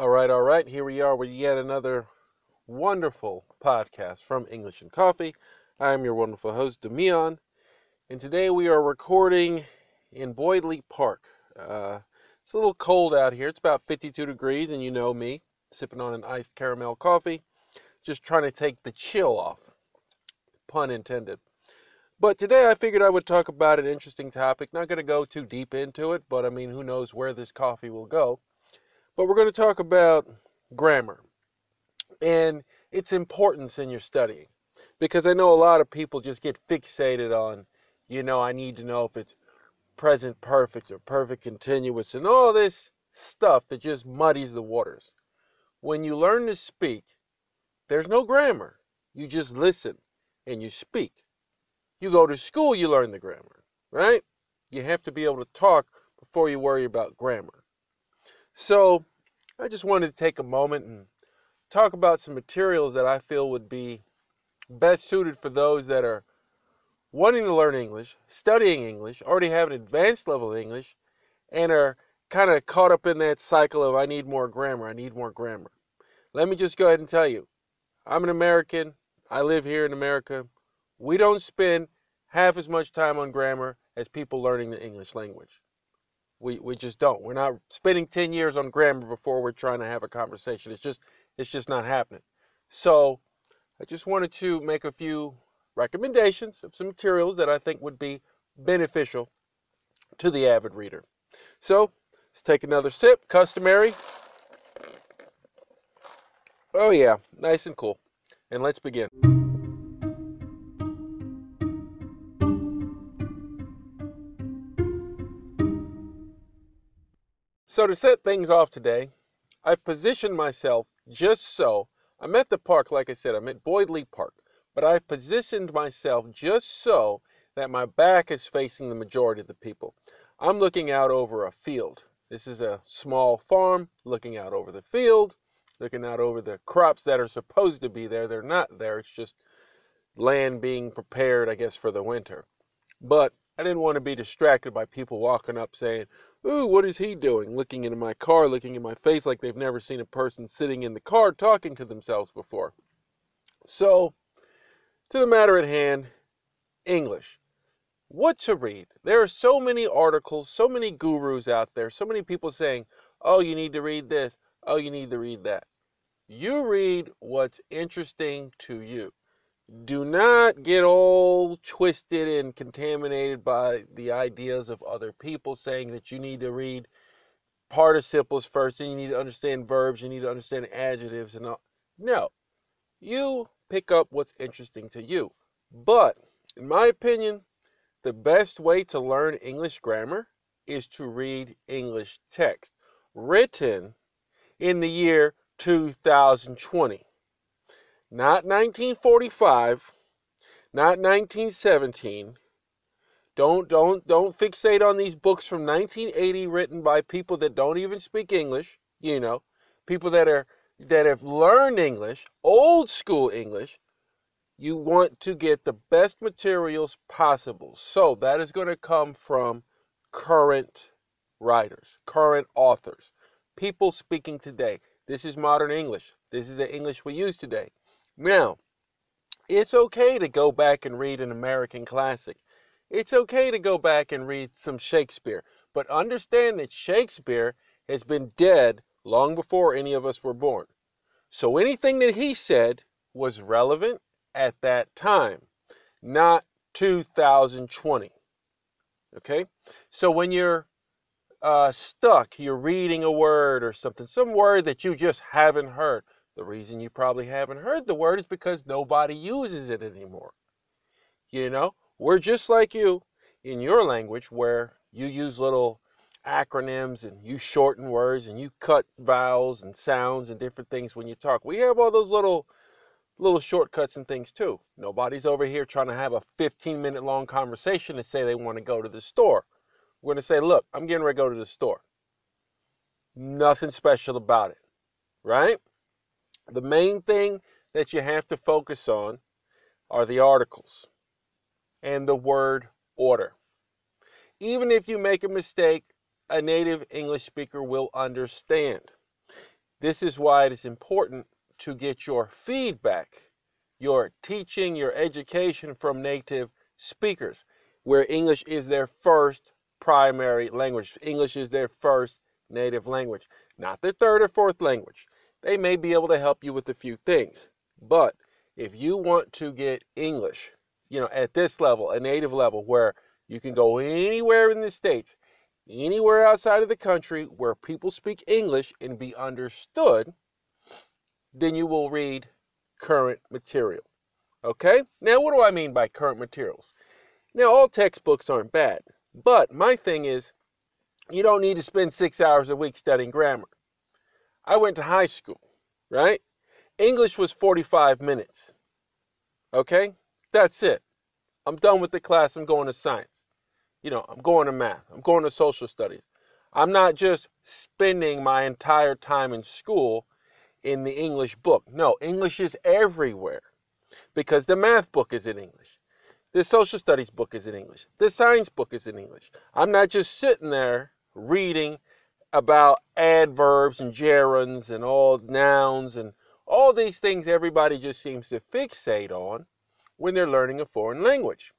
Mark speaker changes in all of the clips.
Speaker 1: All right, all right. Here we are with yet another wonderful podcast from English and Coffee. I am your wonderful host, Demion, and today we are recording in Boyd Lee Park. Uh, it's a little cold out here. It's about 52 degrees, and you know me, sipping on an iced caramel coffee, just trying to take the chill off. Pun intended. But today I figured I would talk about an interesting topic. Not going to go too deep into it, but I mean, who knows where this coffee will go. But we're going to talk about grammar and its importance in your studying. Because I know a lot of people just get fixated on, you know, I need to know if it's present perfect or perfect continuous and all this stuff that just muddies the waters. When you learn to speak, there's no grammar. You just listen and you speak. You go to school, you learn the grammar, right? You have to be able to talk before you worry about grammar. So, I just wanted to take a moment and talk about some materials that I feel would be best suited for those that are wanting to learn English, studying English, already have an advanced level of English, and are kind of caught up in that cycle of I need more grammar, I need more grammar. Let me just go ahead and tell you I'm an American, I live here in America. We don't spend half as much time on grammar as people learning the English language. We, we just don't. We're not spending 10 years on grammar before we're trying to have a conversation. It's just it's just not happening. So I just wanted to make a few recommendations of some materials that I think would be beneficial to the avid reader. So let's take another sip, customary. Oh yeah, nice and cool. And let's begin. So, to set things off today, I've positioned myself just so. I'm at the park, like I said, I'm at Boyd Lee Park, but I've positioned myself just so that my back is facing the majority of the people. I'm looking out over a field. This is a small farm, looking out over the field, looking out over the crops that are supposed to be there. They're not there, it's just land being prepared, I guess, for the winter. But I didn't want to be distracted by people walking up saying, Ooh, what is he doing? Looking into my car, looking in my face like they've never seen a person sitting in the car talking to themselves before. So, to the matter at hand, English. What to read? There are so many articles, so many gurus out there, so many people saying, oh, you need to read this, oh, you need to read that. You read what's interesting to you do not get all twisted and contaminated by the ideas of other people saying that you need to read participles first and you need to understand verbs, you need to understand adjectives and all. No. You pick up what's interesting to you. But in my opinion, the best way to learn English grammar is to read English text written in the year 2020 not 1945, not 1917. Don't don't don't fixate on these books from 1980 written by people that don't even speak English, you know, people that are that have learned English, old school English. You want to get the best materials possible. So that is going to come from current writers, current authors, people speaking today. This is modern English. This is the English we use today. Now, it's okay to go back and read an American classic. It's okay to go back and read some Shakespeare. But understand that Shakespeare has been dead long before any of us were born. So anything that he said was relevant at that time, not 2020. Okay? So when you're uh, stuck, you're reading a word or something, some word that you just haven't heard, the reason you probably haven't heard the word is because nobody uses it anymore. You know, we're just like you in your language where you use little acronyms and you shorten words and you cut vowels and sounds and different things when you talk. We have all those little little shortcuts and things too. Nobody's over here trying to have a 15 minute long conversation and say they want to go to the store. We're going to say, look, I'm getting ready to go to the store. Nothing special about it, right? The main thing that you have to focus on are the articles and the word order. Even if you make a mistake, a native English speaker will understand. This is why it is important to get your feedback, your teaching, your education from native speakers, where English is their first primary language. English is their first native language, not their third or fourth language. They may be able to help you with a few things, but if you want to get English, you know, at this level, a native level where you can go anywhere in the States, anywhere outside of the country where people speak English and be understood, then you will read current material. Okay? Now, what do I mean by current materials? Now, all textbooks aren't bad, but my thing is, you don't need to spend six hours a week studying grammar. I went to high school, right? English was 45 minutes. Okay? That's it. I'm done with the class. I'm going to science. You know, I'm going to math. I'm going to social studies. I'm not just spending my entire time in school in the English book. No, English is everywhere because the math book is in English. The social studies book is in English. The science book is in English. I'm not just sitting there reading about adverbs and gerunds and all nouns and all these things everybody just seems to fixate on when they're learning a foreign language.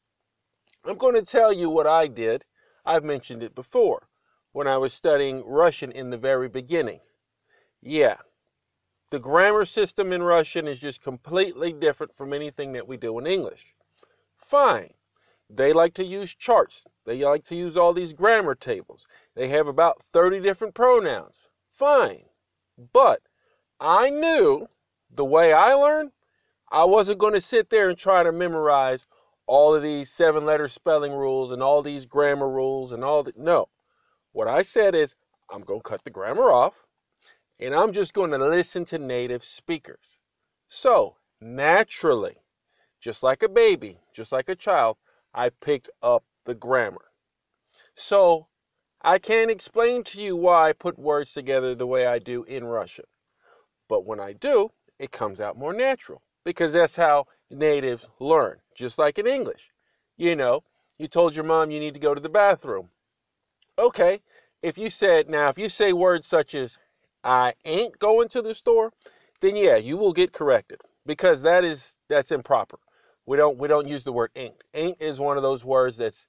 Speaker 1: I'm going to tell you what I did. I've mentioned it before when I was studying Russian in the very beginning. Yeah, the grammar system in Russian is just completely different from anything that we do in English. Fine. They like to use charts. They like to use all these grammar tables. They have about 30 different pronouns. Fine. But I knew the way I learned, I wasn't going to sit there and try to memorize all of these seven letter spelling rules and all these grammar rules and all that. No. What I said is, I'm going to cut the grammar off and I'm just going to listen to native speakers. So, naturally, just like a baby, just like a child, I picked up the grammar. So, I can't explain to you why I put words together the way I do in Russian. But when I do, it comes out more natural because that's how natives learn, just like in English. You know, you told your mom you need to go to the bathroom. Okay, if you said, now, if you say words such as, I ain't going to the store, then yeah, you will get corrected because that is, that's improper. We don't, we don't use the word ain't. Ain't is one of those words that's,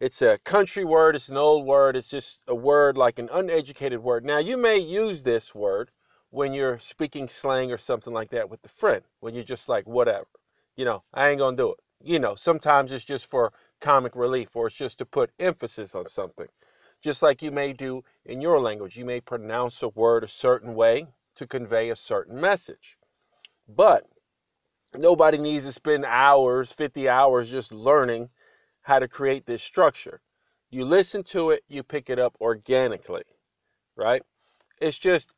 Speaker 1: it's a country word, it's an old word, it's just a word like an uneducated word. Now, you may use this word when you're speaking slang or something like that with the friend, when you're just like, whatever, you know, I ain't gonna do it. You know, sometimes it's just for comic relief or it's just to put emphasis on something. Just like you may do in your language, you may pronounce a word a certain way to convey a certain message. But nobody needs to spend hours, 50 hours, just learning how to create this structure. You listen to it, you pick it up organically, right? It's just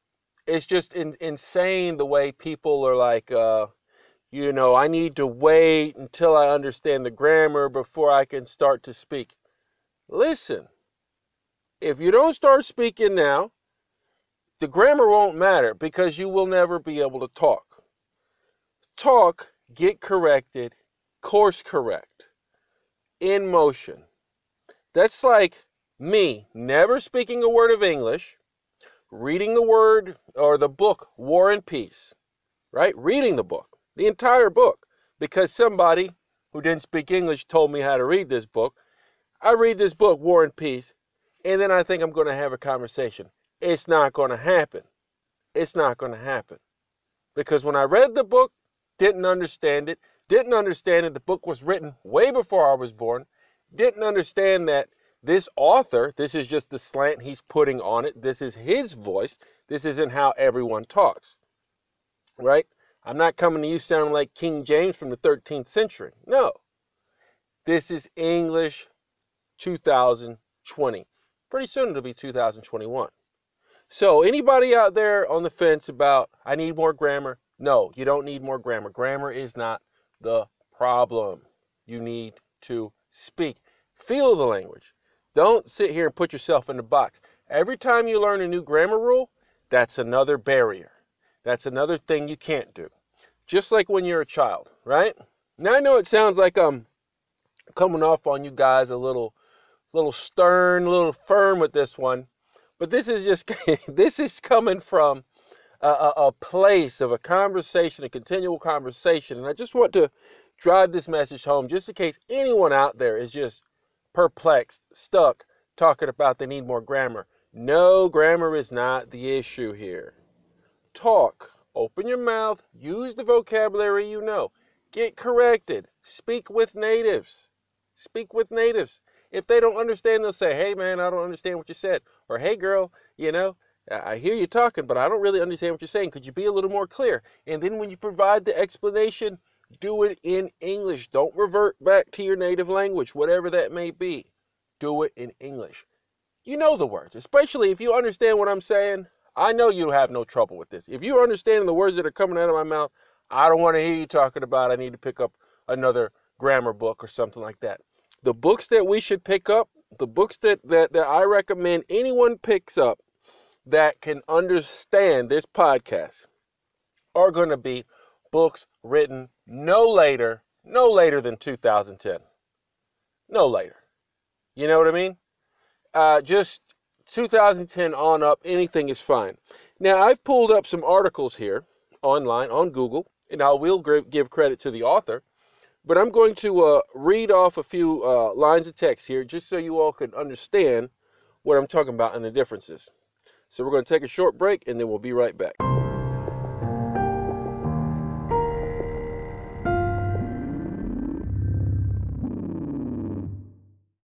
Speaker 1: it's just in, insane the way people are like, uh, you know, I need to wait until I understand the grammar before I can start to speak. Listen, if you don't start speaking now, the grammar won't matter because you will never be able to talk. Talk, get corrected, course correct, in motion. That's like me never speaking a word of English reading the word or the book War and Peace, right? Reading the book, the entire book, because somebody who didn't speak English told me how to read this book. I read this book, War and Peace, and then I think I'm going to have a conversation. It's not going to happen. It's not going to happen. Because when I read the book, didn't understand it, didn't understand that the book was written way before I was born, didn't understand that this author, this is just the slant he's putting on it. This is his voice. This isn't how everyone talks. Right? I'm not coming to you sounding like King James from the 13th century. No. This is English 2020. Pretty soon it'll be 2021. So, anybody out there on the fence about I need more grammar? No, you don't need more grammar. Grammar is not the problem. You need to speak. Feel the language. Don't sit here and put yourself in a box. Every time you learn a new grammar rule, that's another barrier. That's another thing you can't do. Just like when you're a child, right? Now I know it sounds like I'm coming off on you guys a little little stern, a little firm with this one, but this is just this is coming from a, a, a place of a conversation, a continual conversation. And I just want to drive this message home just in case anyone out there is just perplexed, stuck, talking about they need more grammar. No, grammar is not the issue here. Talk, open your mouth, use the vocabulary you know, get corrected, speak with natives. Speak with natives. If they don't understand, they'll say, Hey, man, I don't understand what you said. Or, Hey, girl, you know, I hear you talking, but I don't really understand what you're saying. Could you be a little more clear? And then when you provide the explanation, do it in English. Don't revert back to your native language, whatever that may be. Do it in English. You know the words, especially if you understand what I'm saying. I know you have no trouble with this. If you're understanding the words that are coming out of my mouth, I don't want to hear you talking about I need to pick up another grammar book or something like that. The books that we should pick up, the books that, that, that I recommend anyone picks up that can understand this podcast are going to be books written no later, no later than 2010. No later. You know what I mean? Uh, just 2010 on up, anything is fine. Now, I've pulled up some articles here online on Google, and I will give credit to the author, but I'm going to uh, read off a few uh, lines of text here just so you all can understand what I'm talking about and the differences. So we're going to take a short break and then we'll be right back.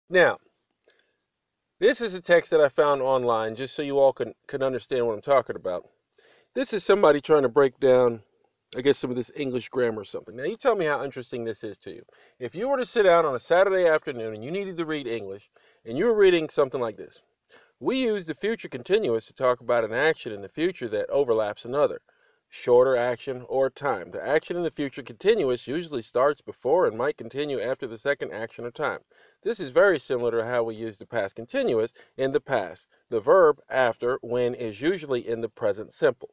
Speaker 1: Now, this is a text that I found online just so you all can, can understand what I'm talking about. This is somebody trying to break down, I guess, some of this English grammar or something. Now, you tell me how interesting this is to you. If you were to sit down on a Saturday afternoon and you needed to read English, and you were reading something like this we use the future continuous to talk about an action in the future that overlaps another, shorter action or time. The action in the future continuous usually starts before and might continue after the second action or time. This is very similar to how we use the past continuous in the past. The verb after when is usually in the present simple.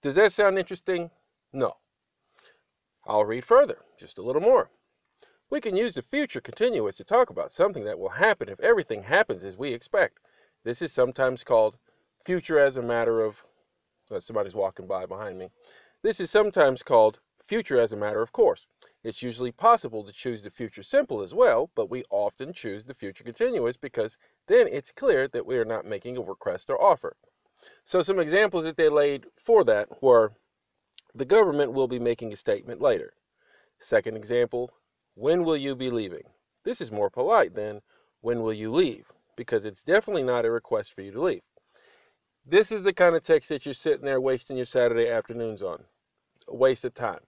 Speaker 1: Does that sound interesting? No. I'll read further, just a little more. We can use the future continuous to talk about something that will happen if everything happens as we expect. This is sometimes called future as a matter of, uh, somebody's walking by behind me. This is sometimes called future as a matter of course. It's usually possible to choose the future simple as well, but we often choose the future continuous because then it's clear that we are not making a request or offer. So some examples that they laid for that were the government will be making a statement later. Second example, when will you be leaving? This is more polite than when will you leave? Because it's definitely not a request for you to leave. This is the kind of text that you're sitting there wasting your Saturday afternoons on. A waste of time.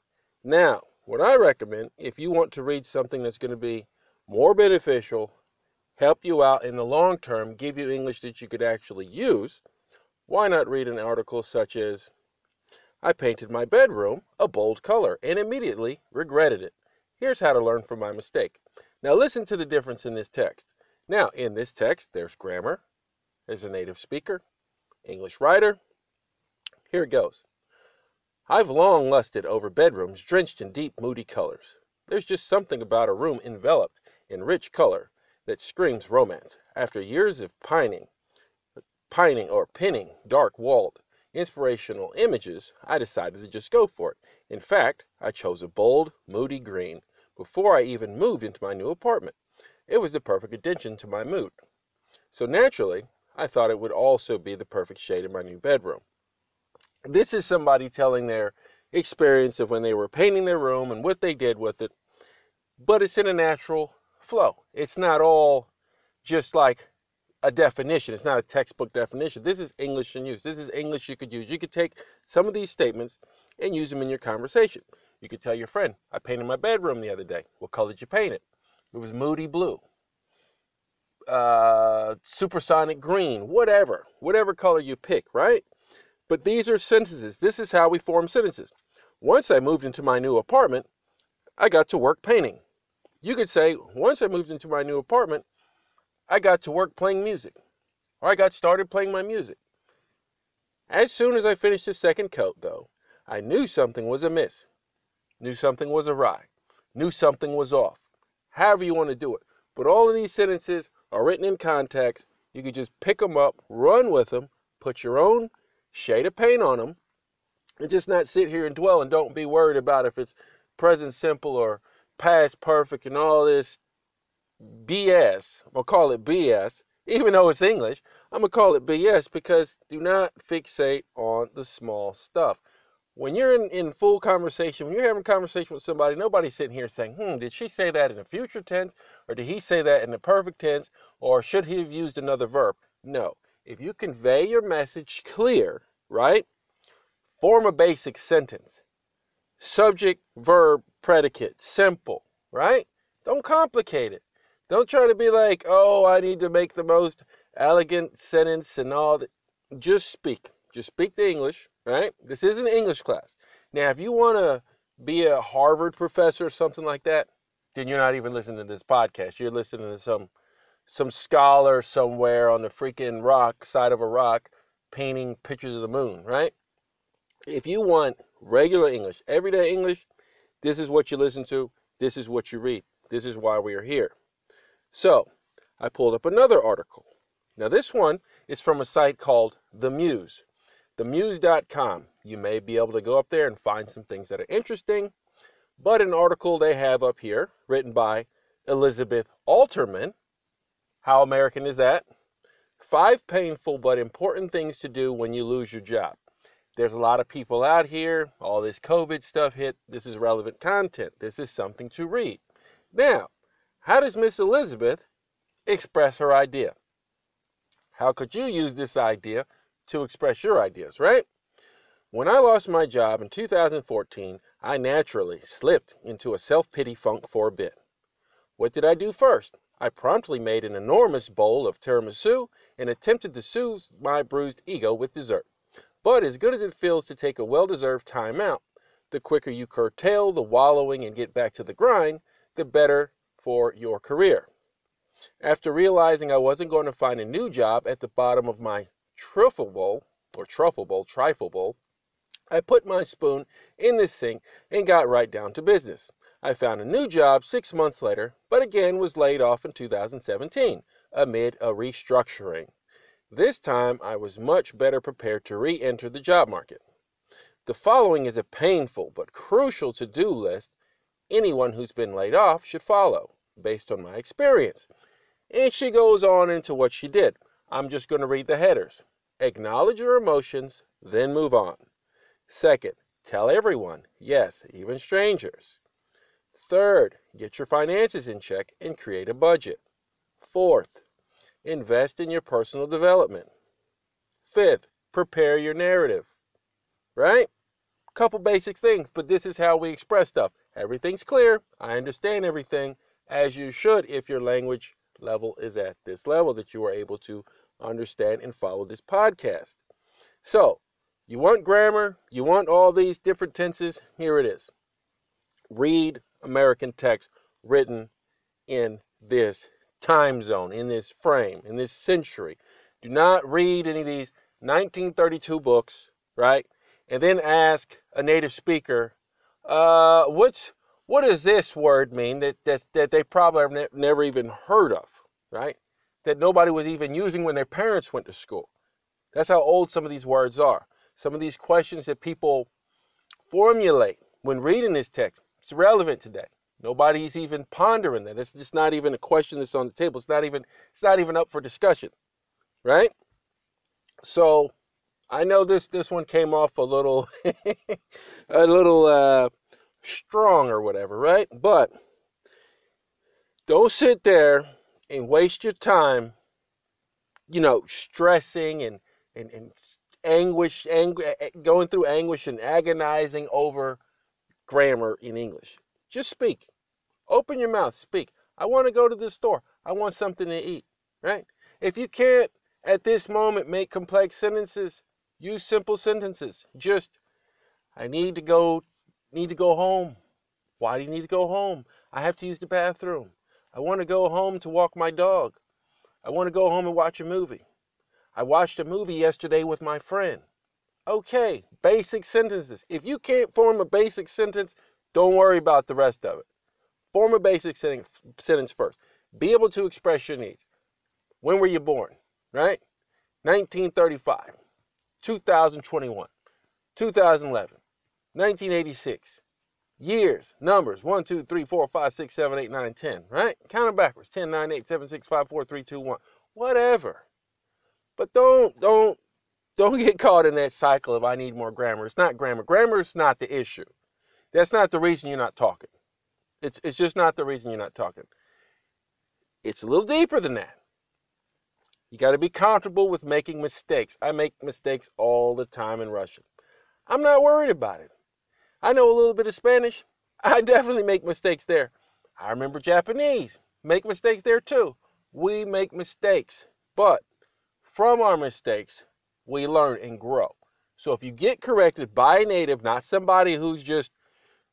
Speaker 1: Now, what I recommend, if you want to read something that's going to be more beneficial, help you out in the long term, give you English that you could actually use, why not read an article such as, I painted my bedroom a bold color and immediately regretted it. Here's how to learn from my mistake. Now listen to the difference in this text. Now, in this text, there's grammar, there's a native speaker, English writer. Here it goes. I've long lusted over bedrooms drenched in deep, moody colors. There's just something about a room enveloped in rich color that screams romance. After years of pining, pining or pinning dark-walled, inspirational images, I decided to just go for it. In fact, I chose a bold, moody green before I even moved into my new apartment. It was the perfect addition to my mood. So naturally, I thought it would also be the perfect shade in my new bedroom. This is somebody telling their experience of when they were painting their room and what they did with it, but it's in a natural flow. It's not all just like a definition. It's not a textbook definition. This is English in use. This is English you could use. You could take some of these statements and use them in your conversation. You could tell your friend, I painted my bedroom the other day. What color did you paint it? It was moody blue, uh, supersonic green, whatever, whatever color you pick, right? But these are sentences. This is how we form sentences. Once I moved into my new apartment, I got to work painting. You could say, once I moved into my new apartment, I got to work playing music, or I got started playing my music. As soon as I finished the second coat, though, I knew something was amiss knew something was awry, knew something was off. However you want to do it. But all of these sentences are written in context. You can just pick them up, run with them, put your own shade of paint on them, and just not sit here and dwell and don't be worried about if it's present simple or past perfect and all this BS. I'm gonna call it BS, even though it's English. I'm gonna call it BS because do not fixate on the small stuff. When you're in, in full conversation, when you're having a conversation with somebody, nobody's sitting here saying, hmm, did she say that in the future tense? Or did he say that in the perfect tense? Or should he have used another verb? No. If you convey your message clear, right? Form a basic sentence. Subject, verb, predicate. Simple, right? Don't complicate it. Don't try to be like, oh, I need to make the most elegant sentence and all that. Just speak. Just speak the English, right? This is an English class. Now, if you want to be a Harvard professor or something like that, then you're not even listening to this podcast. You're listening to some some scholar somewhere on the freaking rock side of a rock painting pictures of the moon, right? If you want regular English, everyday English, this is what you listen to, this is what you read. This is why we are here. So, I pulled up another article. Now, this one is from a site called The Muse themuse.com. You may be able to go up there and find some things that are interesting. But an article they have up here, written by Elizabeth Alterman. How American is that? Five painful but important things to do when you lose your job. There's a lot of people out here, all this COVID stuff hit. This is relevant content. This is something to read. Now, how does Miss Elizabeth express her idea? How could you use this idea to express your ideas, right? When I lost my job in 2014, I naturally slipped into a self pity funk for a bit. What did I do first? I promptly made an enormous bowl of tiramisu and attempted to soothe my bruised ego with dessert. But as good as it feels to take a well deserved time out, the quicker you curtail the wallowing and get back to the grind, the better for your career. After realizing I wasn't going to find a new job at the bottom of my truffle bowl or truffle bowl, trifle bowl, I put my spoon in the sink and got right down to business. I found a new job six months later, but again was laid off in 2017 amid a restructuring. This time I was much better prepared to re enter the job market. The following is a painful but crucial to do list anyone who's been laid off should follow, based on my experience. And she goes on into what she did. I'm just going to read the headers. Acknowledge your emotions, then move on. Second, tell everyone, yes, even strangers. Third, get your finances in check and create a budget. Fourth, invest in your personal development. Fifth, prepare your narrative. Right? Couple basic things, but this is how we express stuff. Everything's clear. I understand everything as you should if your language level is at this level that you are able to understand and follow this podcast. So, you want grammar, you want all these different tenses, here it is. Read American text written in this time zone, in this frame, in this century. Do not read any of these 1932 books, right? And then ask a native speaker, uh, what's what does this word mean that that, that they probably have ne- never even heard of, right? That nobody was even using when their parents went to school. That's how old some of these words are. Some of these questions that people formulate when reading this text, it's relevant today. Nobody's even pondering that. It's just not even a question that's on the table. It's not even it's not even up for discussion. Right? So I know this this one came off a little a little uh strong or whatever, right? But don't sit there and waste your time, you know, stressing and and, and anguish, angu- going through anguish and agonizing over grammar in English. Just speak. Open your mouth, speak. I want to go to the store. I want something to eat, right? If you can't at this moment make complex sentences, use simple sentences. Just I need to go need to go home. Why do you need to go home? I have to use the bathroom. I want to go home to walk my dog. I want to go home and watch a movie. I watched a movie yesterday with my friend. Okay, basic sentences. If you can't form a basic sentence, don't worry about the rest of it. Form a basic sentence first. Be able to express your needs. When were you born? Right? 1935. 2021, 2011, 1986. Years, numbers 1, 2, 3, 4, 5, 6, 7, 8, 9, 10, right? Count them backwards 10, 9, 8, 7, 6, 5, 4, 3, 2, 1. Whatever. But don't, don't, don't get caught in that cycle of I need more grammar. It's not grammar. Grammar is not the issue. That's not the reason you're not talking. It's, it's just not the reason you're not talking. It's a little deeper than that. You got to be comfortable with making mistakes. I make mistakes all the time in Russian. I'm not worried about it. I know a little bit of Spanish. I definitely make mistakes there. I remember Japanese. Make mistakes there too. We make mistakes. But from our mistakes, we learn and grow. So if you get corrected by a native, not somebody who's just,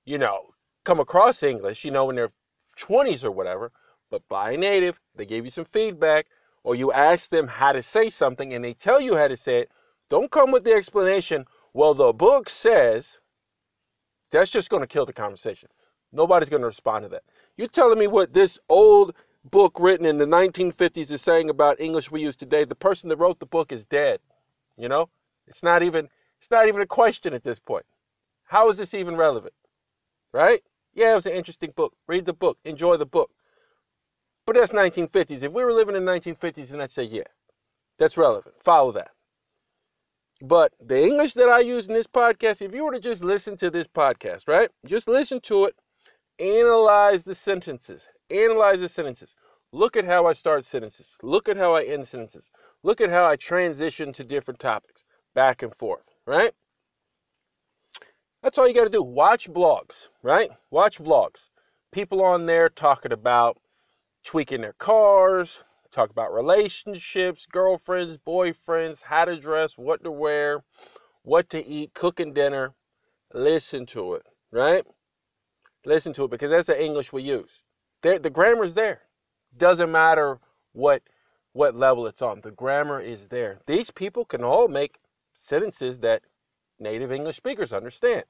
Speaker 1: you know, come across English, you know, in their 20s or whatever, but by a native, they gave you some feedback, or you ask them how to say something and they tell you how to say it, don't come with the explanation, well, the book says, that's just going to kill the conversation. Nobody's going to respond to that. You're telling me what this old book written in the 1950s is saying about English we use today. The person that wrote the book is dead. You know, it's not even it's not even a question at this point. How is this even relevant? Right? Yeah, it was an interesting book. Read the book. Enjoy the book. But that's 1950s. If we were living in 1950s, then I'd say, yeah, that's relevant. Follow that. But the English that I use in this podcast, if you were to just listen to this podcast, right? Just listen to it, analyze the sentences, analyze the sentences. Look at how I start sentences. Look at how I end sentences. Look at how I transition to different topics, back and forth, right? That's all you got to do. Watch blogs, right? Watch vlogs. People on there talking about tweaking their cars, talk about relationships, girlfriends, boyfriends, how to dress, what to wear, what to eat, cooking dinner. Listen to it, right? Listen to it because that's the English we use. The, the grammar's there. Doesn't matter what what level it's on. The grammar is there. These people can all make sentences that native English speakers understand.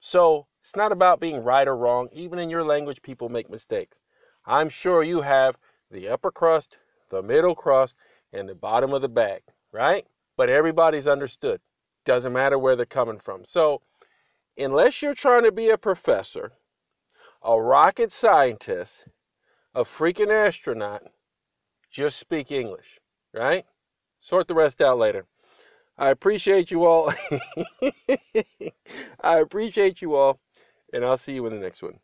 Speaker 1: So it's not about being right or wrong. Even in your language, people make mistakes. I'm sure you have the upper crust, the middle crust, and the bottom of the bag, right? But everybody's understood. Doesn't matter where they're coming from. So, unless you're trying to be a professor, a rocket scientist, a freaking astronaut, just speak English, right? Sort the rest out later. I appreciate you all. I appreciate you all, and I'll see you in the next one.